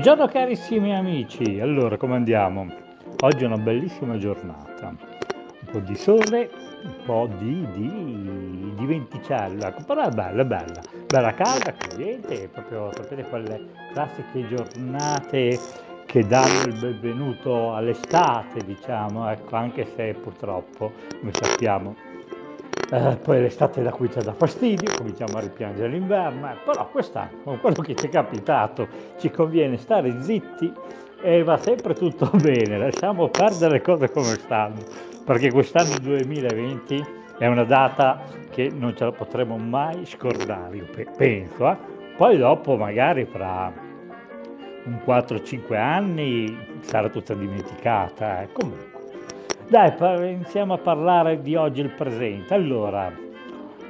Buongiorno carissimi amici, allora come andiamo? Oggi è una bellissima giornata, un po' di sole, un po' di, di, di venticella, però è bella, bella, bella calda, caliente, proprio sapete quelle classiche giornate che danno il benvenuto all'estate, diciamo, ecco, anche se purtroppo, come sappiamo, eh, poi l'estate da cui ci dà fastidio, cominciamo a ripiangere l'inverno, eh, però quest'anno, con quello che ci è capitato, ci conviene stare zitti e va sempre tutto bene, lasciamo perdere le cose come stanno, perché quest'anno 2020 è una data che non ce la potremo mai scordare, io penso, eh? poi dopo magari fra un 4-5 anni sarà tutta dimenticata, eh? comunque dai, iniziamo a parlare di oggi il presente. Allora,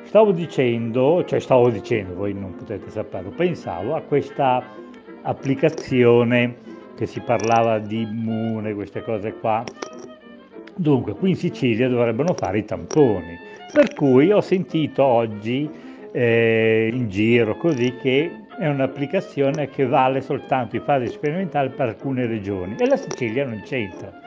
stavo dicendo, cioè stavo dicendo, voi non potete saperlo, pensavo a questa applicazione che si parlava di immune, queste cose qua. Dunque, qui in Sicilia dovrebbero fare i tamponi, per cui ho sentito oggi eh, in giro così che è un'applicazione che vale soltanto in fase sperimentale per alcune regioni e la Sicilia non c'entra.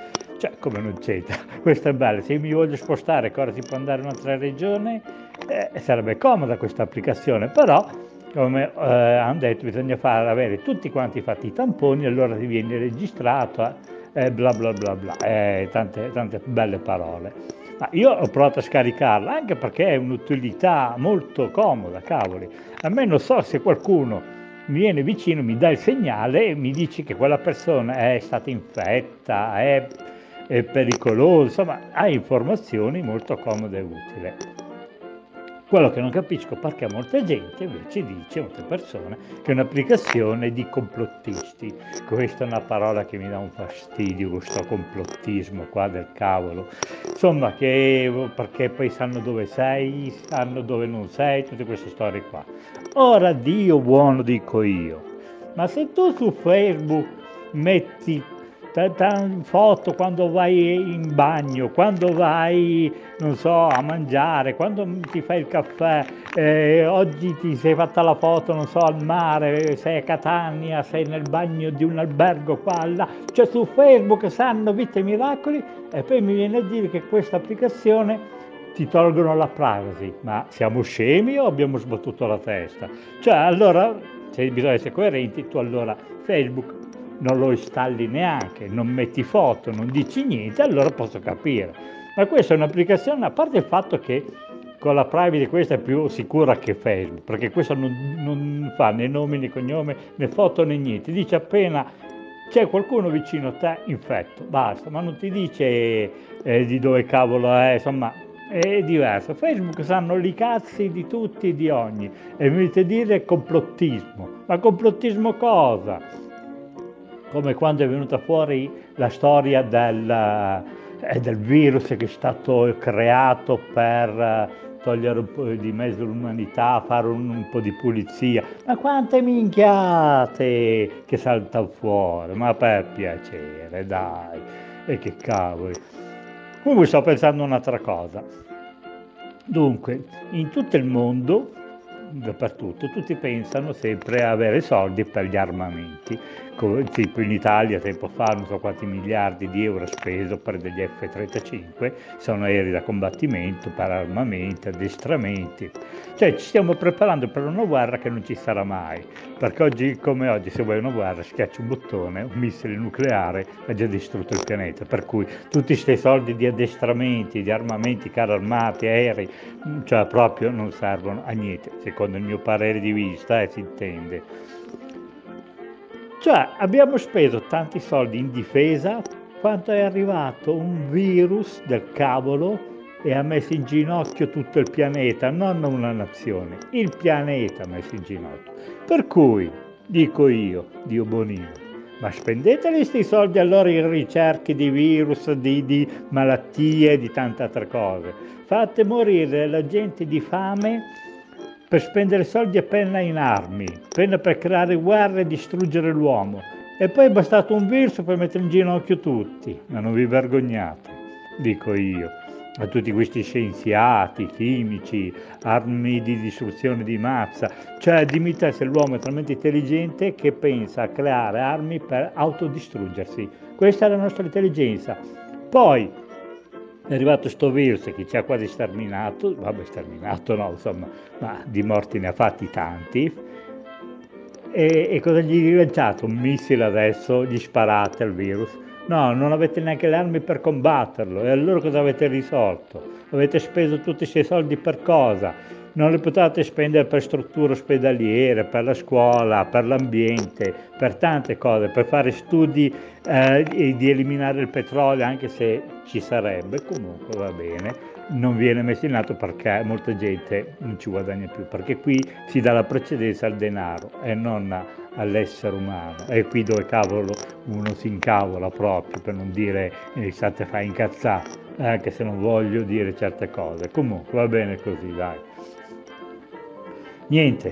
Cioè, come non c'entra? Questo è bello. Se io mi voglio spostare, ora si può andare in un'altra regione, eh, sarebbe comoda questa applicazione, però come eh, hanno detto bisogna fare, avere tutti quanti fatti i tamponi, allora ti viene registrato, eh, bla bla bla bla, eh, tante, tante belle parole. Ma io ho provato a scaricarla anche perché è un'utilità molto comoda, cavoli. A me non so se qualcuno mi viene vicino, mi dà il segnale e mi dice che quella persona è stata infetta, è è pericoloso, insomma ha informazioni molto comode e utili. Quello che non capisco perché molta gente invece dice, molte persone, che è un'applicazione di complottisti. Questa è una parola che mi dà un fastidio, questo complottismo qua del cavolo. Insomma, che, perché poi sanno dove sei, sanno dove non sei, tutte queste storie qua. Ora Dio buono dico io, ma se tu su Facebook metti foto quando vai in bagno, quando vai, non so, a mangiare, quando ti fai il caffè, eh, oggi ti sei fatta la foto, non so, al mare, sei a Catania, sei nel bagno di un albergo qua, là, cioè su Facebook sanno vite e miracoli e poi mi viene a dire che questa applicazione ti tolgono la privacy, ma siamo scemi o abbiamo sbattuto la testa? Cioè allora, se bisogna essere coerenti, tu allora Facebook non lo installi neanche, non metti foto, non dici niente, allora posso capire. Ma questa è un'applicazione, a parte il fatto che con la privacy questa è più sicura che Facebook, perché questa non, non fa né nomi né cognome né foto né niente, dice appena c'è qualcuno vicino a te infetto, basta, ma non ti dice eh, di dove cavolo è, insomma è diverso. Facebook sanno i cazzi di tutti e di ogni e mi dire complottismo, ma complottismo cosa? Come quando è venuta fuori la storia del, eh, del virus che è stato creato per eh, togliere un po' di mezzo l'umanità, fare un, un, po' di pulizia. Ma quante minchiate che saltano fuori, ma per piacere, dai, e che cavoli. Comunque sto pensando un'altra cosa. Dunque, in tutto il mondo dappertutto, tutti pensano sempre a avere soldi per gli armamenti, tipo in Italia tempo fa non so quanti miliardi di euro speso per degli F-35, sono aerei da combattimento, per armamenti, addestramenti, cioè ci stiamo preparando per una guerra che non ci sarà mai, perché oggi come oggi se vuoi una guerra schiacci un bottone, un missile nucleare ha già distrutto il pianeta, per cui tutti questi soldi di addestramenti, di armamenti, carri armati, aerei, cioè proprio non servono a niente, secondo il mio parere di vista, eh, si intende. Cioè abbiamo speso tanti soldi in difesa quanto è arrivato un virus del cavolo e ha messo in ginocchio tutto il pianeta, non una nazione, il pianeta ha messo in ginocchio. Per cui, dico io, Dio Bonino, ma spendete questi soldi allora in ricerche di virus, di, di malattie, di tante altre cose. Fate morire la gente di fame per spendere soldi appena in armi, appena per creare guerre e distruggere l'uomo. E poi è bastato un virus per mettere in ginocchio tutti. Ma non vi vergognate, dico io a tutti questi scienziati, chimici, armi di distruzione di massa, cioè dimmi te se l'uomo è talmente intelligente che pensa a creare armi per autodistruggersi. Questa è la nostra intelligenza. Poi è arrivato questo virus che ci ha quasi sterminato, vabbè sterminato no, insomma, ma di morti ne ha fatti tanti. E, e cosa gli è lanciato? Un missile adesso, gli sparate al virus No, non avete neanche le armi per combatterlo. E allora cosa avete risolto? Avete speso tutti questi soldi per cosa? Non li potete spendere per strutture ospedaliere, per la scuola, per l'ambiente, per tante cose, per fare studi eh, di eliminare il petrolio, anche se ci sarebbe, comunque va bene non viene messo in atto perché molta gente non ci guadagna più, perché qui si dà la precedenza al denaro e non all'essere umano. È qui dove cavolo uno si incavola proprio, per non dire eh, state fa incazzare, anche se non voglio dire certe cose. Comunque va bene così, dai. Niente,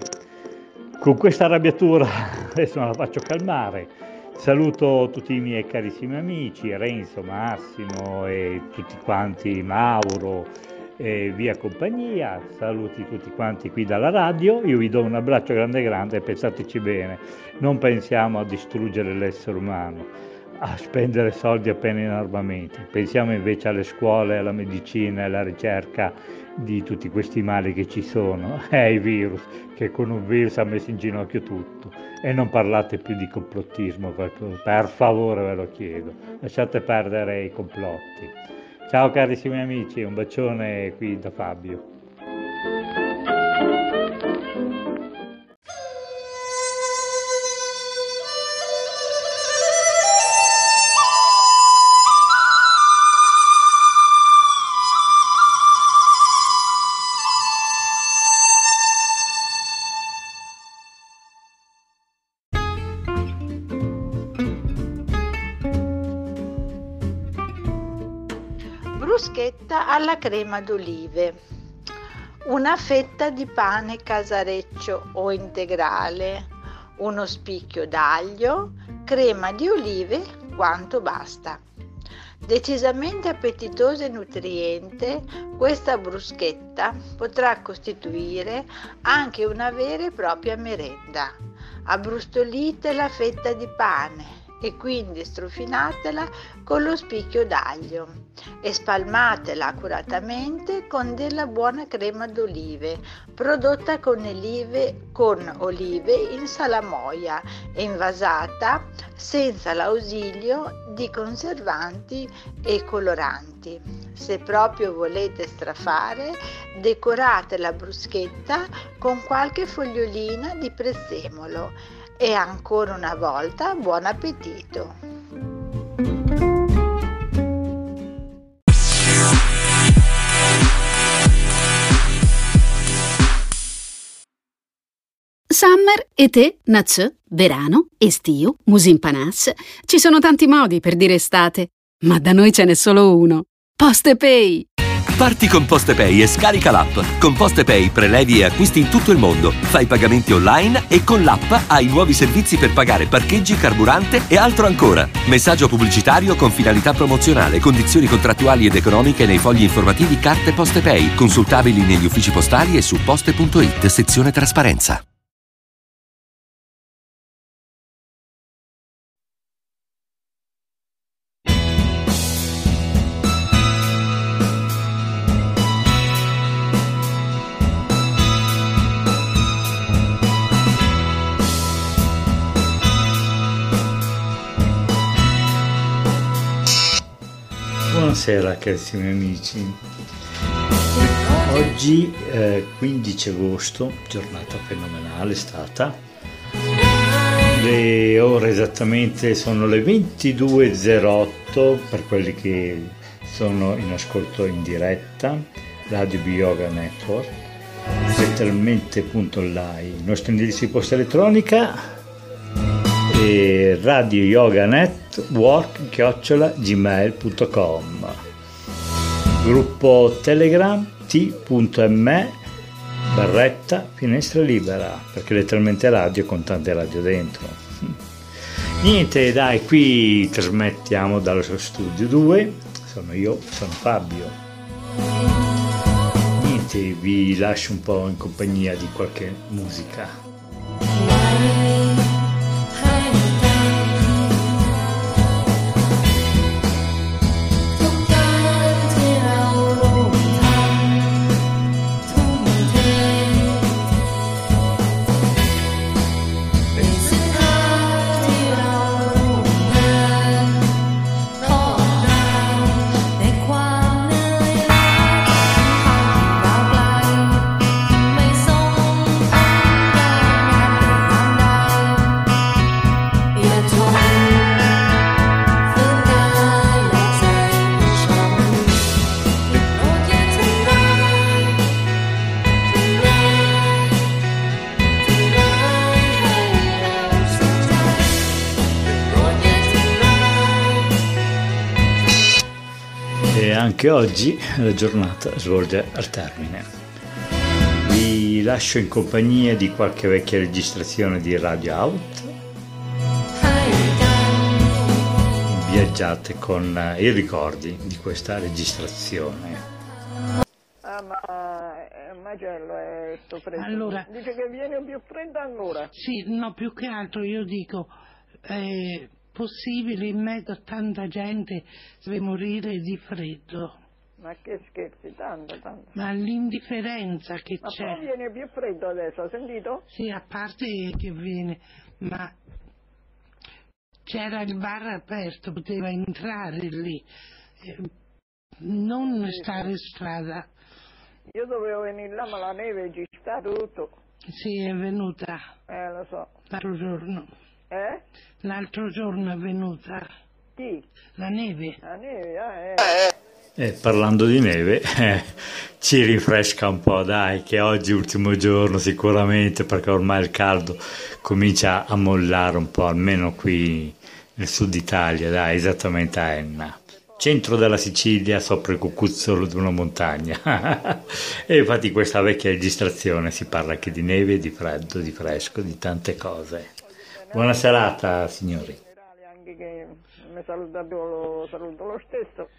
con questa arrabbiatura adesso me la faccio calmare Saluto tutti i miei carissimi amici, Renzo, Massimo e tutti quanti, Mauro e via compagnia. Saluti tutti quanti qui dalla radio. Io vi do un abbraccio grande grande e pensateci bene. Non pensiamo a distruggere l'essere umano, a spendere soldi appena in armamenti. Pensiamo invece alle scuole, alla medicina e alla ricerca di tutti questi mali che ci sono. È il virus, che con un virus ha messo in ginocchio tutto e non parlate più di complottismo, per favore ve lo chiedo, lasciate perdere i complotti. Ciao carissimi amici, un bacione qui da Fabio. Alla crema d'olive, una fetta di pane casareccio o integrale, uno spicchio d'aglio, crema di olive quanto basta. Decisamente appetitosa e nutriente, questa bruschetta potrà costituire anche una vera e propria merenda. Abbrustolite la fetta di pane e quindi strofinatela con lo spicchio d'aglio e spalmatela accuratamente con della buona crema d'olive prodotta con olive, con olive in salamoia e invasata senza l'ausilio di conservanti e coloranti. Se proprio volete strafare, decorate la bruschetta con qualche fogliolina di prezzemolo e ancora una volta buon appetito! Summer, etè, nazè, verano, estio, musimpanàs. Ci sono tanti modi per dire estate, ma da noi ce n'è solo uno. Postepay! Parti con PostePay e scarica l'app. Con PostePay prelevi e acquisti in tutto il mondo, fai pagamenti online e con l'app hai nuovi servizi per pagare parcheggi, carburante e altro ancora. Messaggio pubblicitario con finalità promozionale, condizioni contrattuali ed economiche nei fogli informativi Carte PostePay, consultabili negli uffici postali e su poste.it, sezione trasparenza. Buonasera carissimi amici. Oggi eh, 15 agosto, giornata fenomenale è stata. Le ore esattamente sono le 22.08 per quelli che sono in ascolto in diretta, Radio Bioga Network, letteralmente.online, il nostro indirizzo di posta elettronica e Radio Yoga Network gmail.com gruppo Telegram t.me barretta finestra libera perché letteralmente radio con tante radio dentro. Niente dai qui trasmettiamo dallo studio 2 sono io sono Fabio. Niente vi lascio un po' in compagnia di qualche musica anche oggi la giornata svolge al termine. Vi lascio in compagnia di qualche vecchia registrazione di Radio Out. Viaggiate con i ricordi di questa registrazione. Ah, ma eh, Magello è sto freddo. Allora- Dice che viene più freddo ancora. Sì, no, più che altro io dico, è possibile in mezzo a tanta gente morire di freddo, Ma che scherzi, tanto, tanto. ma l'indifferenza che Ma c'è, poi viene più freddo adesso, sentito? sì, a parte che viene, ma c'era il bar aperto, poteva entrare lì, eh, non stare in strada. Io dovevo venire là, ma la neve ci sta tutto. Sì, è venuta Eh, lo so. l'altro giorno, Eh? l'altro giorno è venuta Chi? la neve. La neve, ah, eh. E parlando di neve, eh, ci rinfresca un po', dai, che oggi è l'ultimo giorno sicuramente, perché ormai il caldo comincia a mollare un po', almeno qui nel sud Italia, dai, esattamente a Enna. Centro della Sicilia, sopra il cucuzzolo di una montagna. e infatti questa vecchia registrazione si parla anche di neve, di freddo, di fresco, di tante cose. Buona serata, signori. generale anche che mi saluta lo saluto lo stesso.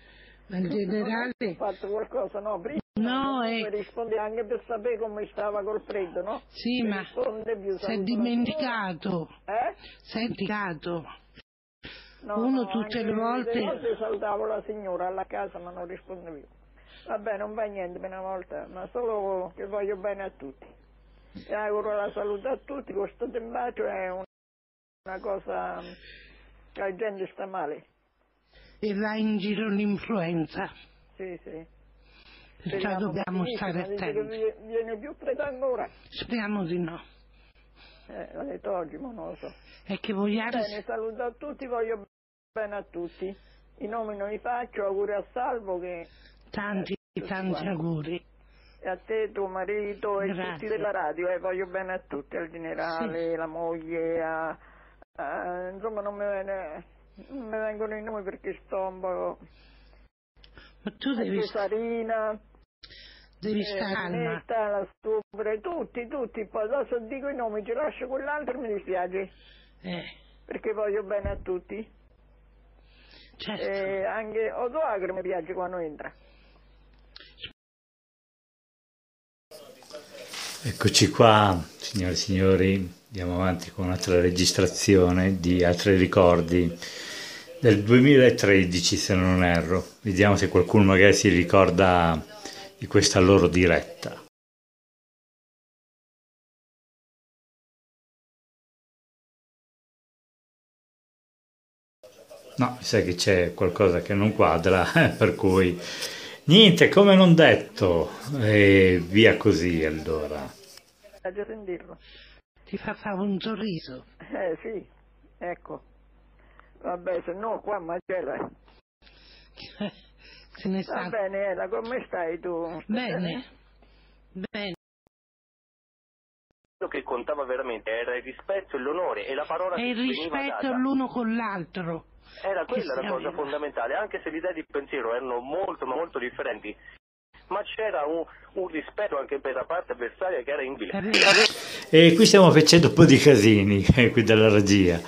Ma in generale, Ho fatto qualcosa, no? Prima no, mi è, risponde anche per sapere come stava col freddo, no? sì, Mi ma si è dimenticato, Eh? si è dimenticato. No, Uno no, tutte le volte- volte salutavo la signora alla casa ma non risponde più. Vabbè, non fa niente per una volta, ma solo che voglio bene a tutti. E auguro la salute a tutti, questo tembacio è un- una cosa che la gente sta male. E va in giro l'influenza, Sì, sì. perciò dobbiamo che stare attenti. vi- viene più freddo ancora. Speriamo di no. Eh, l'ha detto oggi, ma non lo so. E che vogliate... Bene, saluto a tutti, voglio bene a tutti. I nomi non li faccio, auguri a Salvo che Tanti, tanti auguri. E a te, tuo marito e Grazie. tutti della radio, e voglio bene a tutti, al generale, la moglie, a, a- insomma non mi, viene, non mi vengono i nomi perché sto un po'... Ma tu devi, Anche Sarina, devi eh, stare calma. La stupre, tutti, tutti, poi adesso dico i nomi, ci lascio quell'altro mi dispiace, Eh, perché voglio bene a tutti. certo. E anche Odoagro mi piace quando entra. Eccoci qua, signore e signori, andiamo avanti con un'altra registrazione di altri ricordi del 2013 se non erro. Vediamo se qualcuno magari si ricorda di questa loro diretta. No, mi sa che c'è qualcosa che non quadra, per cui niente, come non detto, e via così allora. Ti fa fare un sorriso. Eh sì, ecco. Vabbè, se no qua Magella. Se ne Va sa. bene, Ela, come stai tu? Bene. Bene. Quello che contava veramente era il rispetto e l'onore e la parola E il rispetto data. l'uno con l'altro. Era quella la cosa aveva. fondamentale, anche se le idee di pensiero erano molto ma molto differenti, ma c'era un, un rispetto anche per la parte avversaria che era inviolabile. vero. E qui stiamo facendo un po' di casini, eh, qui dalla regia.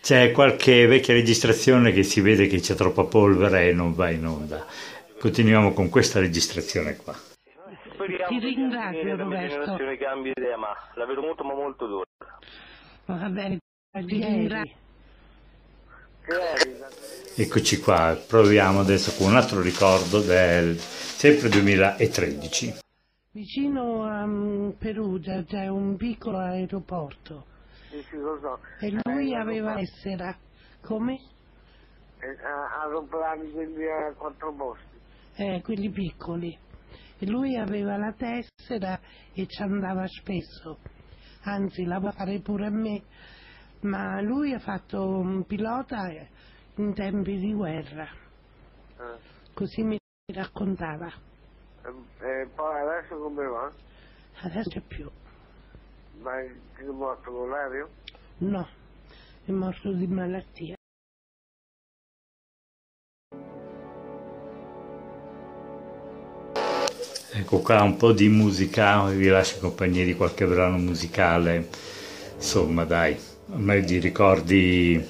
C'è qualche vecchia registrazione che si vede che c'è troppa polvere e non va in onda. Continuiamo con questa registrazione qua. Speriamo Ti che ringrazio, la Roberto. generazione cambi idea, ma la vedo molto ma molto dura. Va bene. Ti ringrazio. Eccoci qua, proviamo adesso con un altro ricordo del sempre 2013. Vicino a mm, Perugia c'è un piccolo aeroporto Sì, sì, lo so. e lui Eh, aveva l'essera. Come? eh, Aeroplani quelli a quattro posti. Eh, quelli piccoli. E lui aveva la tessera e ci andava spesso. Anzi, la vuole fare pure a me. Ma lui ha fatto un pilota eh, in tempi di guerra. Eh, Così mi raccontava. eh, poi adesso come va? Adesso c'è più. Ma è morto con l'aereo? No, è morto di malattia. Ecco qua un po' di musica, vi lascio in compagnia di qualche brano musicale. Insomma, dai, di ricordi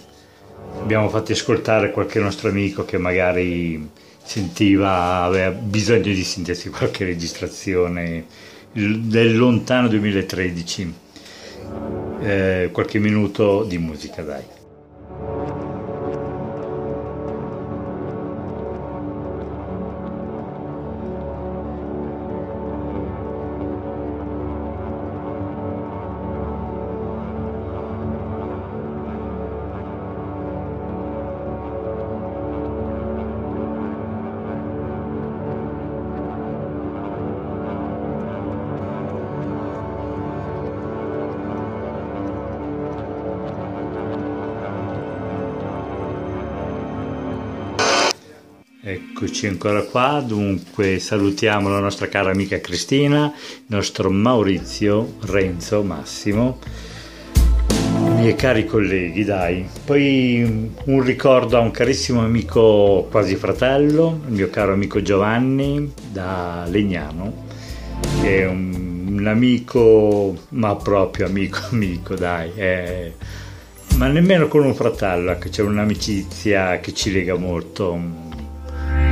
abbiamo fatto ascoltare qualche nostro amico che magari sentiva, aveva bisogno di sentirsi qualche registrazione del lontano 2013. Eh, qualche minuto di musica, dai. Eccoci ancora qua, dunque salutiamo la nostra cara amica Cristina, il nostro Maurizio, Renzo, Massimo, i miei cari colleghi, dai. Poi un ricordo a un carissimo amico quasi fratello, il mio caro amico Giovanni da Legnano, che è un, un amico, ma proprio amico amico, dai, è- ma nemmeno con un fratello, ecco, c'è un'amicizia che ci lega molto,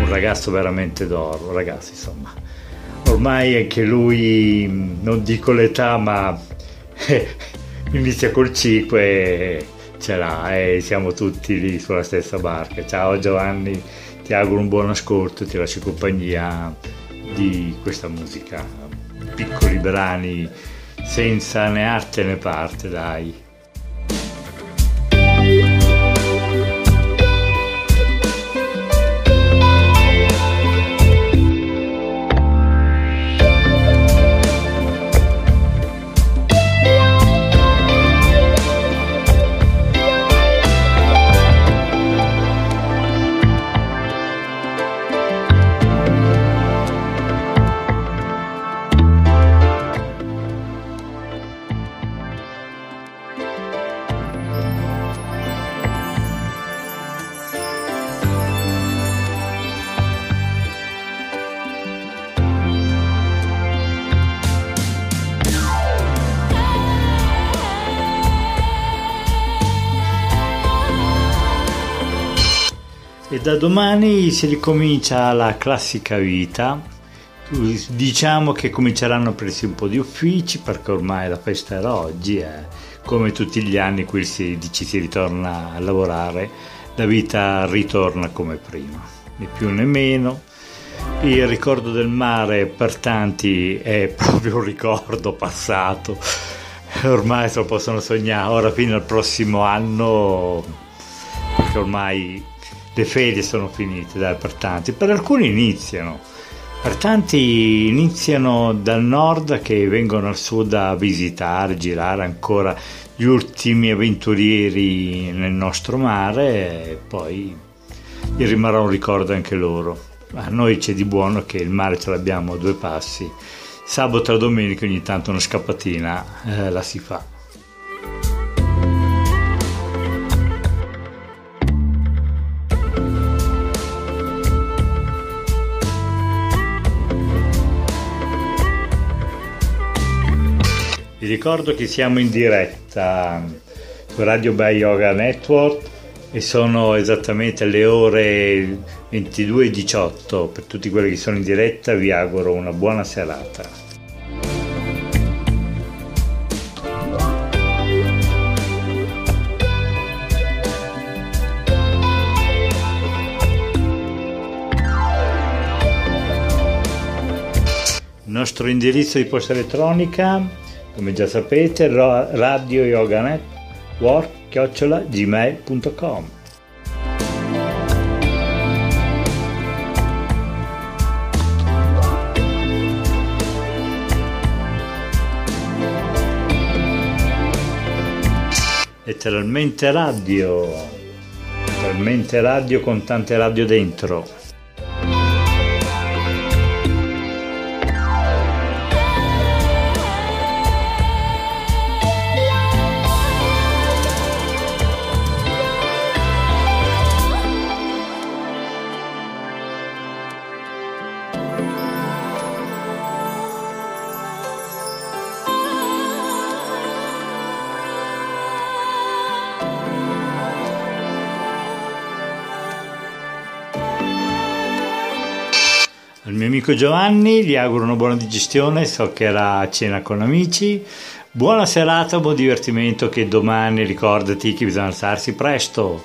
un, ragazzo veramente d'oro, ragazzi, insomma. Ormai anche lui, non dico l'età, ma inizia col 5 e ce l'ha e siamo tutti lì sulla stessa barca. Ciao Giovanni, ti auguro un buon ascolto, ti lascio compagnia di questa musica, piccoli brani senza né arte né parte, dai. Domani si ricomincia la classica vita. Diciamo che cominceranno a aprirsi un po' di uffici perché ormai la festa era oggi e come tutti gli anni qui il 16 si ritorna a lavorare, la vita ritorna come prima, né più né meno. Il ricordo del mare per tanti è proprio un ricordo passato, ormai se lo possono sognare, ora fino al prossimo anno, perché ormai le ferie sono finite dai, per tanti, per alcuni iniziano, Per tanti iniziano dal nord che vengono al sud a visitare, girare ancora gli ultimi avventurieri nel nostro mare e poi gli rimarrà un ricordo anche loro. A noi c'è di buono che il mare ce l'abbiamo a due passi. Sabato e domenica ogni tanto una scappatina eh, la si fa. Vi ricordo che siamo in diretta su Radio Bay Yoga Network e sono esattamente le ore 22.18. Per tutti quelli che sono in diretta vi auguro una buona serata. Il nostro indirizzo di posta elettronica come già sapete, radio yoga network chiocciola gmail.com letteralmente radio letteralmente radio con tante radio dentro amico Giovanni, gli auguro una buona digestione, so che era a cena con amici. Buona serata, buon divertimento che domani ricordati che bisogna alzarsi presto.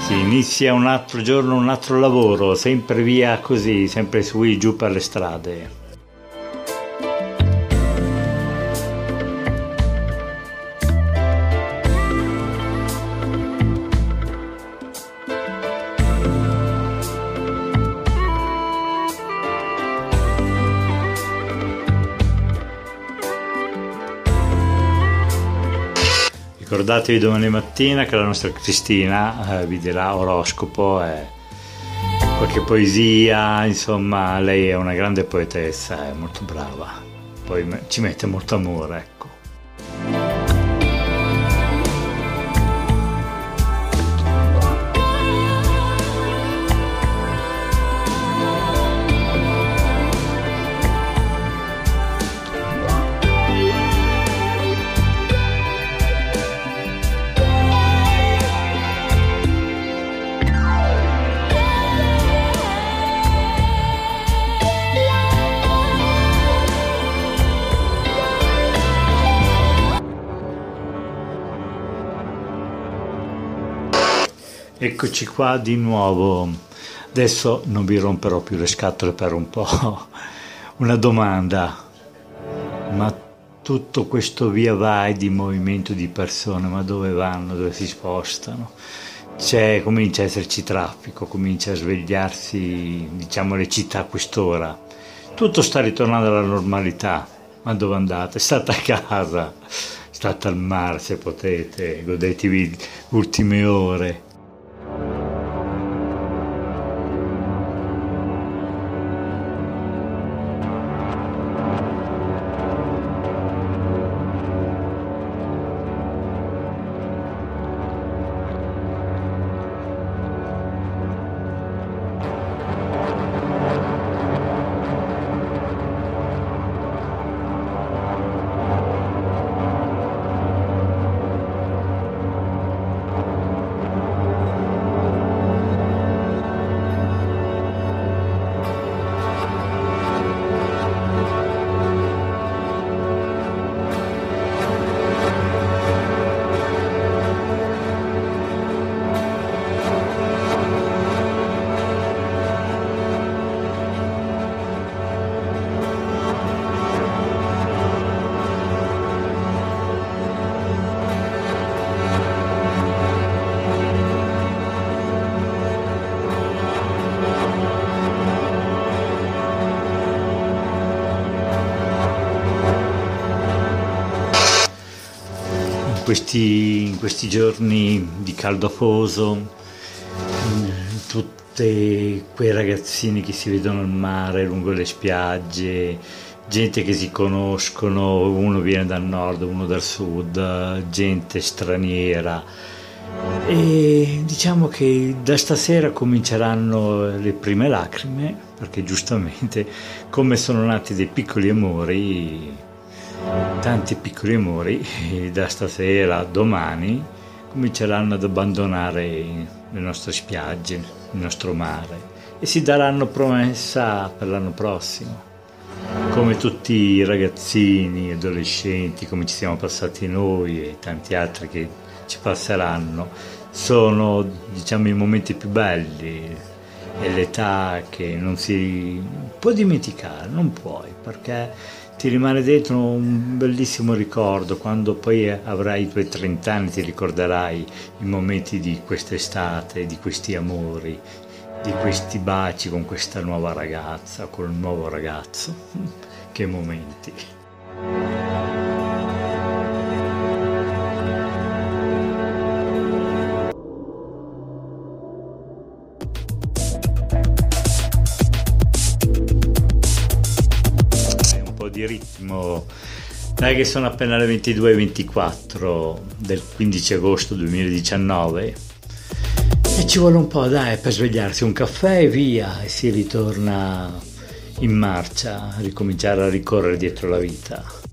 Si inizia un altro giorno, un altro lavoro, sempre via così, sempre su e giù per le strade. Ricordatevi domani mattina che la nostra Cristina eh, vi dirà oroscopo e qualche poesia, insomma, lei è una grande poetessa, è molto brava, poi ci mette molto amore. Ecco. Eccoci qua di nuovo. Adesso non vi romperò più le scatole per un po'. Una domanda. Ma tutto questo via vai di movimento di persone, ma dove vanno, dove si spostano? C'è, comincia a esserci traffico, comincia a svegliarsi, diciamo, le città a quest'ora. Tutto sta ritornando alla normalità. Ma dove andate? State a casa, state al mare se potete, godetevi le ultime ore. Questi, in questi giorni di caldo afoso, tutti quei ragazzini che si vedono al mare, lungo le spiagge, gente che si conoscono, uno viene dal nord, uno dal sud, gente straniera. E diciamo che da stasera cominceranno le prime lacrime, perché giustamente come sono nati dei piccoli amori, tanti piccoli amori, da stasera a domani cominceranno ad abbandonare le nostre spiagge, il nostro mare e si daranno promessa per l'anno prossimo. Come tutti i ragazzini, adolescenti, come ci siamo passati noi e tanti altri che ci passeranno, sono diciamo i momenti più belli e l'età che non si può dimenticare, non puoi, perché ti rimane dentro un bellissimo ricordo, quando poi avrai i tuoi 30 anni ti ricorderai i momenti di quest'estate, di questi amori, di questi baci con questa nuova ragazza, col nuovo ragazzo. Che momenti. Di ritmo. Dai che sono appena le 22.24 del 15 agosto 2019 e ci vuole un po', dai, per svegliarsi, un caffè e via, e si ritorna in marcia, ricominciare a ricorrere dietro la vita.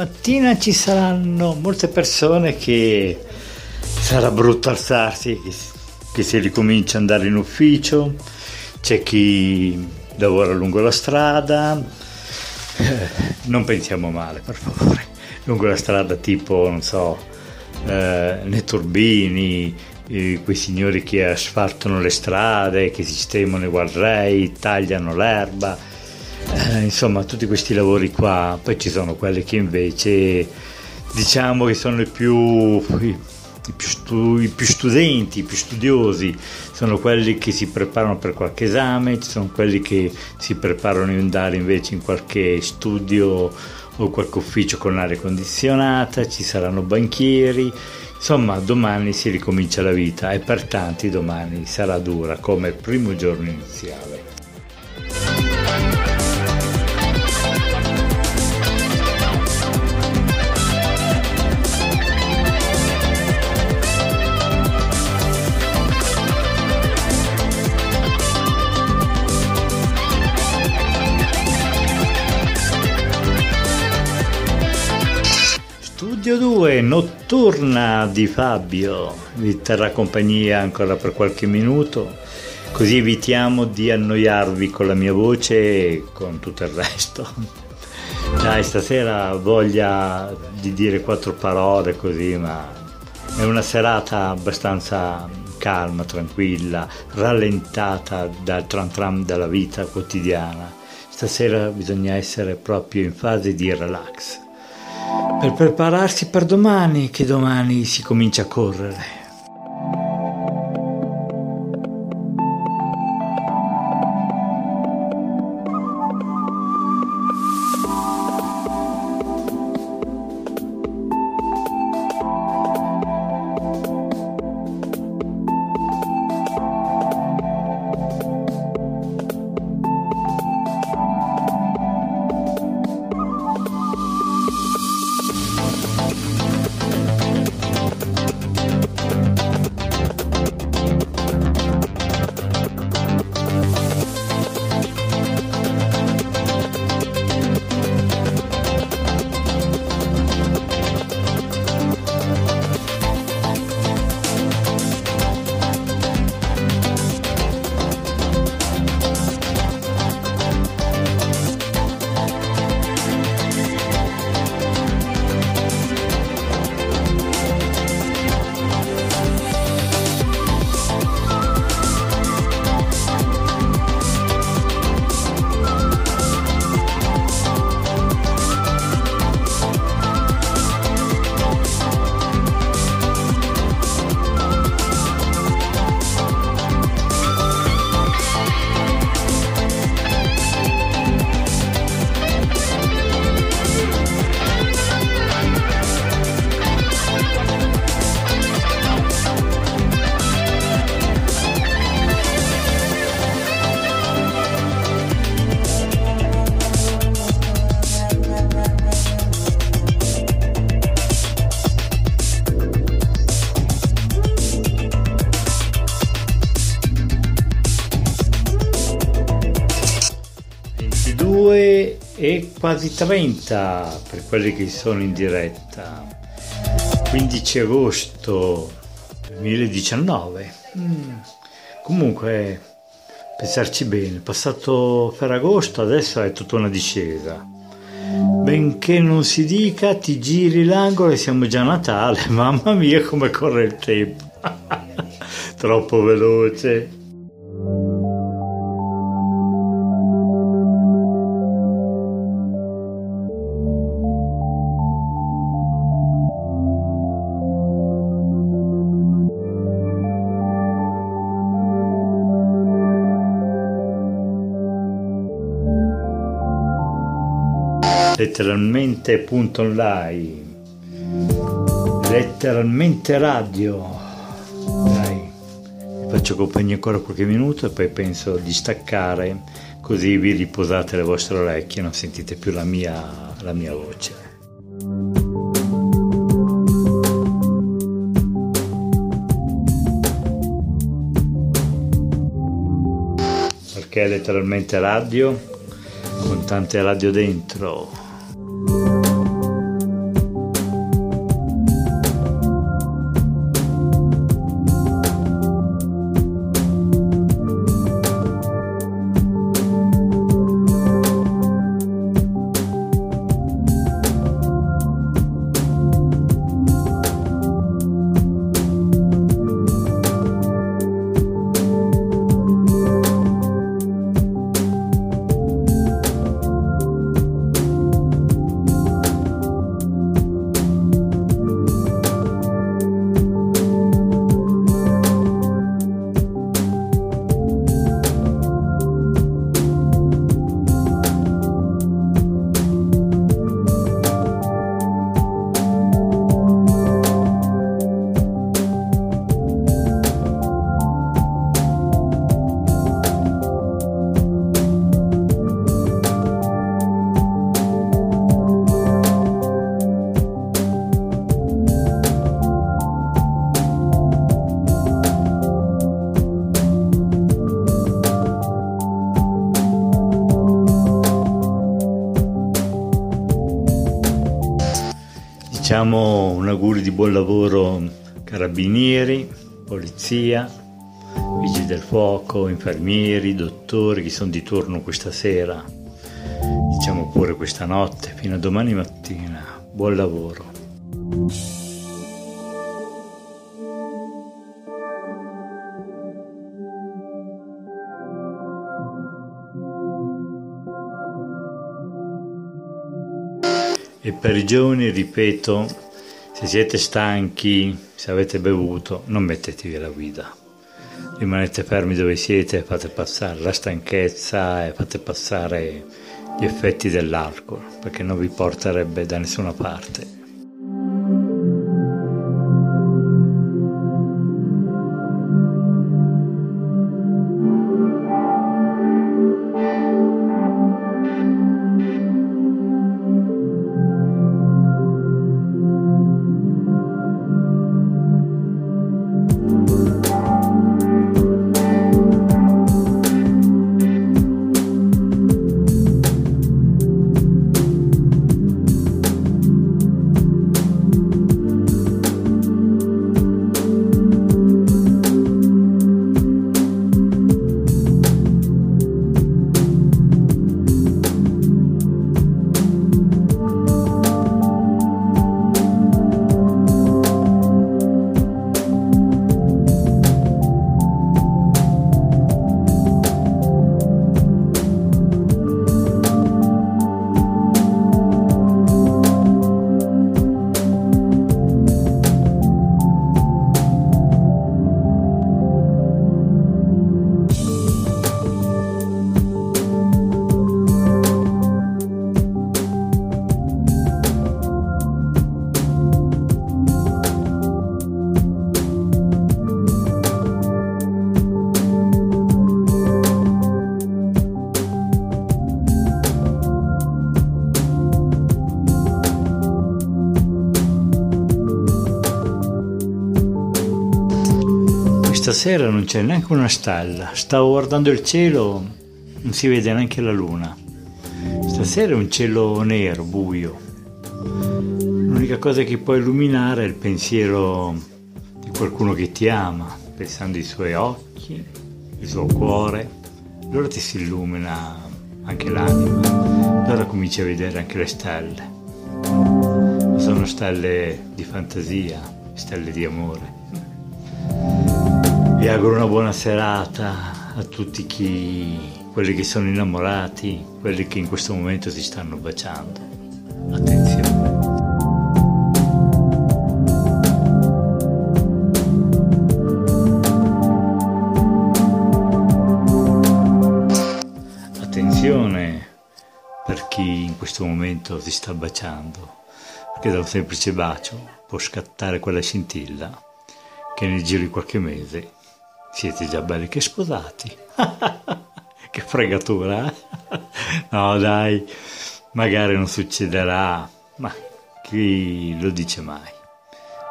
Mattina ci saranno molte persone che sarà brutto alzarsi, che, che si ricomincia ad andare in ufficio, c'è chi lavora lungo la strada, eh, non pensiamo male per favore, lungo la strada tipo, non so, eh, nei turbini, eh, quei signori che asfaltano le strade, che sistemano i guardrail, tagliano l'erba eh, insomma tutti questi lavori qua, poi ci sono quelli che invece diciamo che sono i più, i, più, stu, i più studenti, i più studiosi, sono quelli che si preparano per qualche esame, ci sono quelli che si preparano ad andare invece in qualche studio o qualche ufficio con aria condizionata, ci saranno banchieri, insomma domani si ricomincia la vita e per tanti domani sarà dura come il primo giorno iniziale. Studio 2, notturna di Fabio, vi terrà compagnia ancora per qualche minuto, così evitiamo di annoiarvi con la mia voce e con tutto il resto. Dai, stasera voglia di dire quattro parole così, ma è una serata abbastanza calma, tranquilla, rallentata dal tram tram della vita quotidiana. Stasera bisogna essere proprio in fase di relax per prepararsi per domani, che domani si comincia a correre. Quasi 30 per quelli che sono in diretta. 15 agosto 2019. Mm. Comunque, pensarci bene, passato Ferragosto adesso è tutta una discesa. Benché non si dica, ti giri l'angolo e siamo già a Natale. Mamma mia come corre il tempo. Troppo veloce. Letteralmente punto online. Letteralmente radio. Dai. Faccio compagnia ancora qualche minuto e poi penso di staccare così vi riposate le vostre orecchie non sentite più la mia, la mia voce. Perché letteralmente radio con tante radio dentro Facciamo un augurio di buon lavoro carabinieri, polizia, vigili del fuoco, infermieri, dottori che sono di turno questa sera, diciamo pure questa notte, fino a domani mattina. Buon lavoro. Per i giovani, ripeto, se siete stanchi, se avete bevuto, non mettetevi alla guida. Rimanete fermi dove siete, fate passare la stanchezza e fate passare gli effetti dell'alcol, perché non vi porterebbe da nessuna parte. Stasera non c'è neanche una stella. Stavo guardando il cielo, non si vede neanche la luna. Stasera è un cielo nero, buio. L'unica cosa che può illuminare è il pensiero di qualcuno che ti ama, pensando ai suoi occhi, il suo cuore. Allora ti si illumina anche l'anima, allora cominci a vedere anche le stelle. Sono stelle di fantasia, stelle di amore. Vi auguro una buona serata a tutti chi, quelli che sono innamorati, quelli che in questo momento si stanno baciando. Attenzione. Attenzione per chi in questo momento si sta baciando, perché da un semplice bacio può scattare quella scintilla che nel giro di qualche mese siete già belli che sposati. che fregatura, eh? No, dai, magari non succederà, ma chi lo dice mai?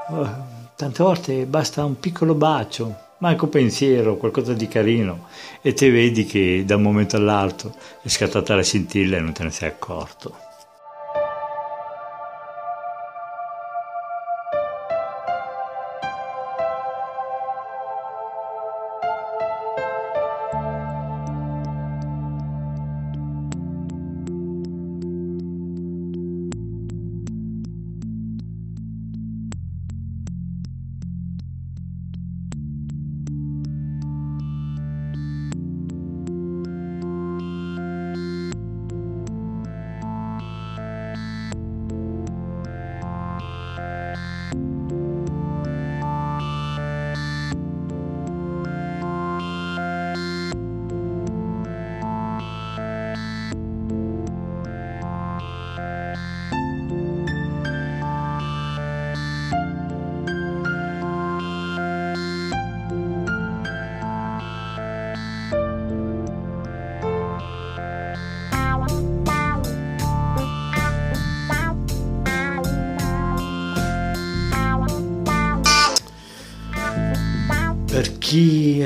Oh, tante volte basta un piccolo bacio, manco pensiero, qualcosa di carino, e te vedi che da un momento all'altro è scattata la scintilla e non te ne sei accorto.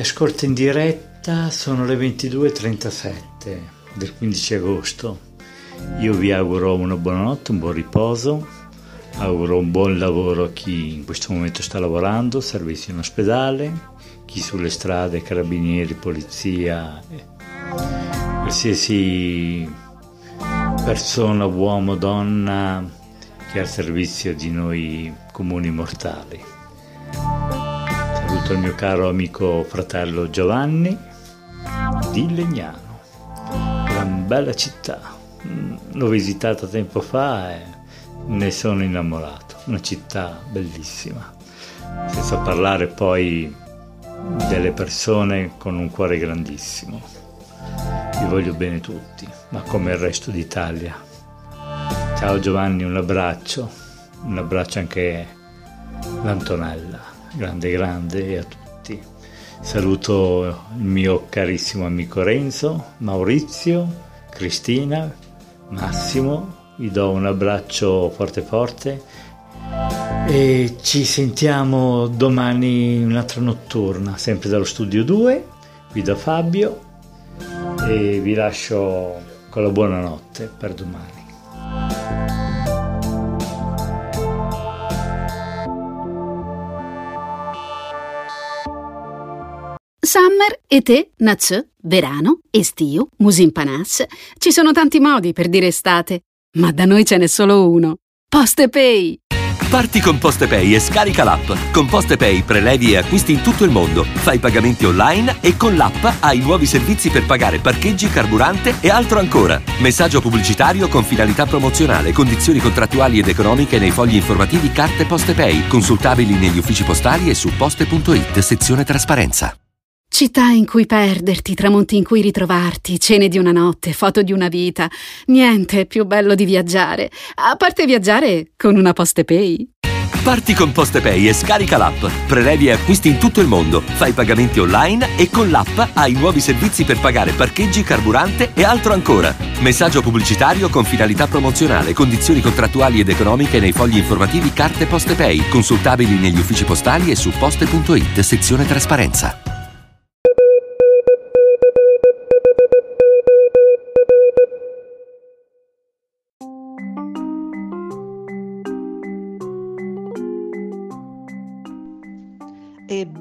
Ascolta in diretta sono le 22.37 del 15 agosto. Io vi auguro una buonanotte, un buon riposo, auguro un buon lavoro a chi in questo momento sta lavorando, servizi in ospedale, chi sulle strade, carabinieri, polizia, qualsiasi persona, uomo, donna che è al servizio di noi comuni mortali saluto il mio caro amico fratello Giovanni di Legnano, una bella città. Mm, l'ho visitata tempo fa e ne sono innamorato, una città bellissima, senza parlare poi delle persone con un cuore grandissimo. Vi voglio bene tutti, ma come il resto d'Italia. Ciao Giovanni, un abbraccio, un abbraccio anche l'Antonella grande grande a tutti. Saluto il mio carissimo amico Renzo, Maurizio, Cristina, Massimo, vi do un abbraccio forte forte e ci sentiamo domani in un'altra notturna, sempre dallo studio 2, qui da Fabio e vi lascio con la buonanotte per domani. Summer, été, Natsu, verano, estio, musinpanas. Ci sono tanti modi per dire estate, ma da noi ce n'è solo uno. PostePay. Parti con PostePay e scarica l'app. Con PostePay prelevi e acquisti in tutto il mondo. Fai pagamenti online e con l'app hai nuovi servizi per pagare parcheggi, carburante e altro ancora. Messaggio pubblicitario con finalità promozionale, condizioni contrattuali ed economiche nei fogli informativi carte PostePay, consultabili negli uffici postali e su poste.it sezione trasparenza. Città in cui perderti, tramonti in cui ritrovarti, cene di una notte, foto di una vita. Niente è più bello di viaggiare, a parte viaggiare con una PostePay. Parti con PostePay e scarica l'app. Prelevi e acquisti in tutto il mondo. Fai pagamenti online e con l'app hai nuovi servizi per pagare parcheggi, carburante e altro ancora. Messaggio pubblicitario con finalità promozionale, condizioni contrattuali ed economiche nei fogli informativi carte PostePay, consultabili negli uffici postali e su poste.it sezione trasparenza.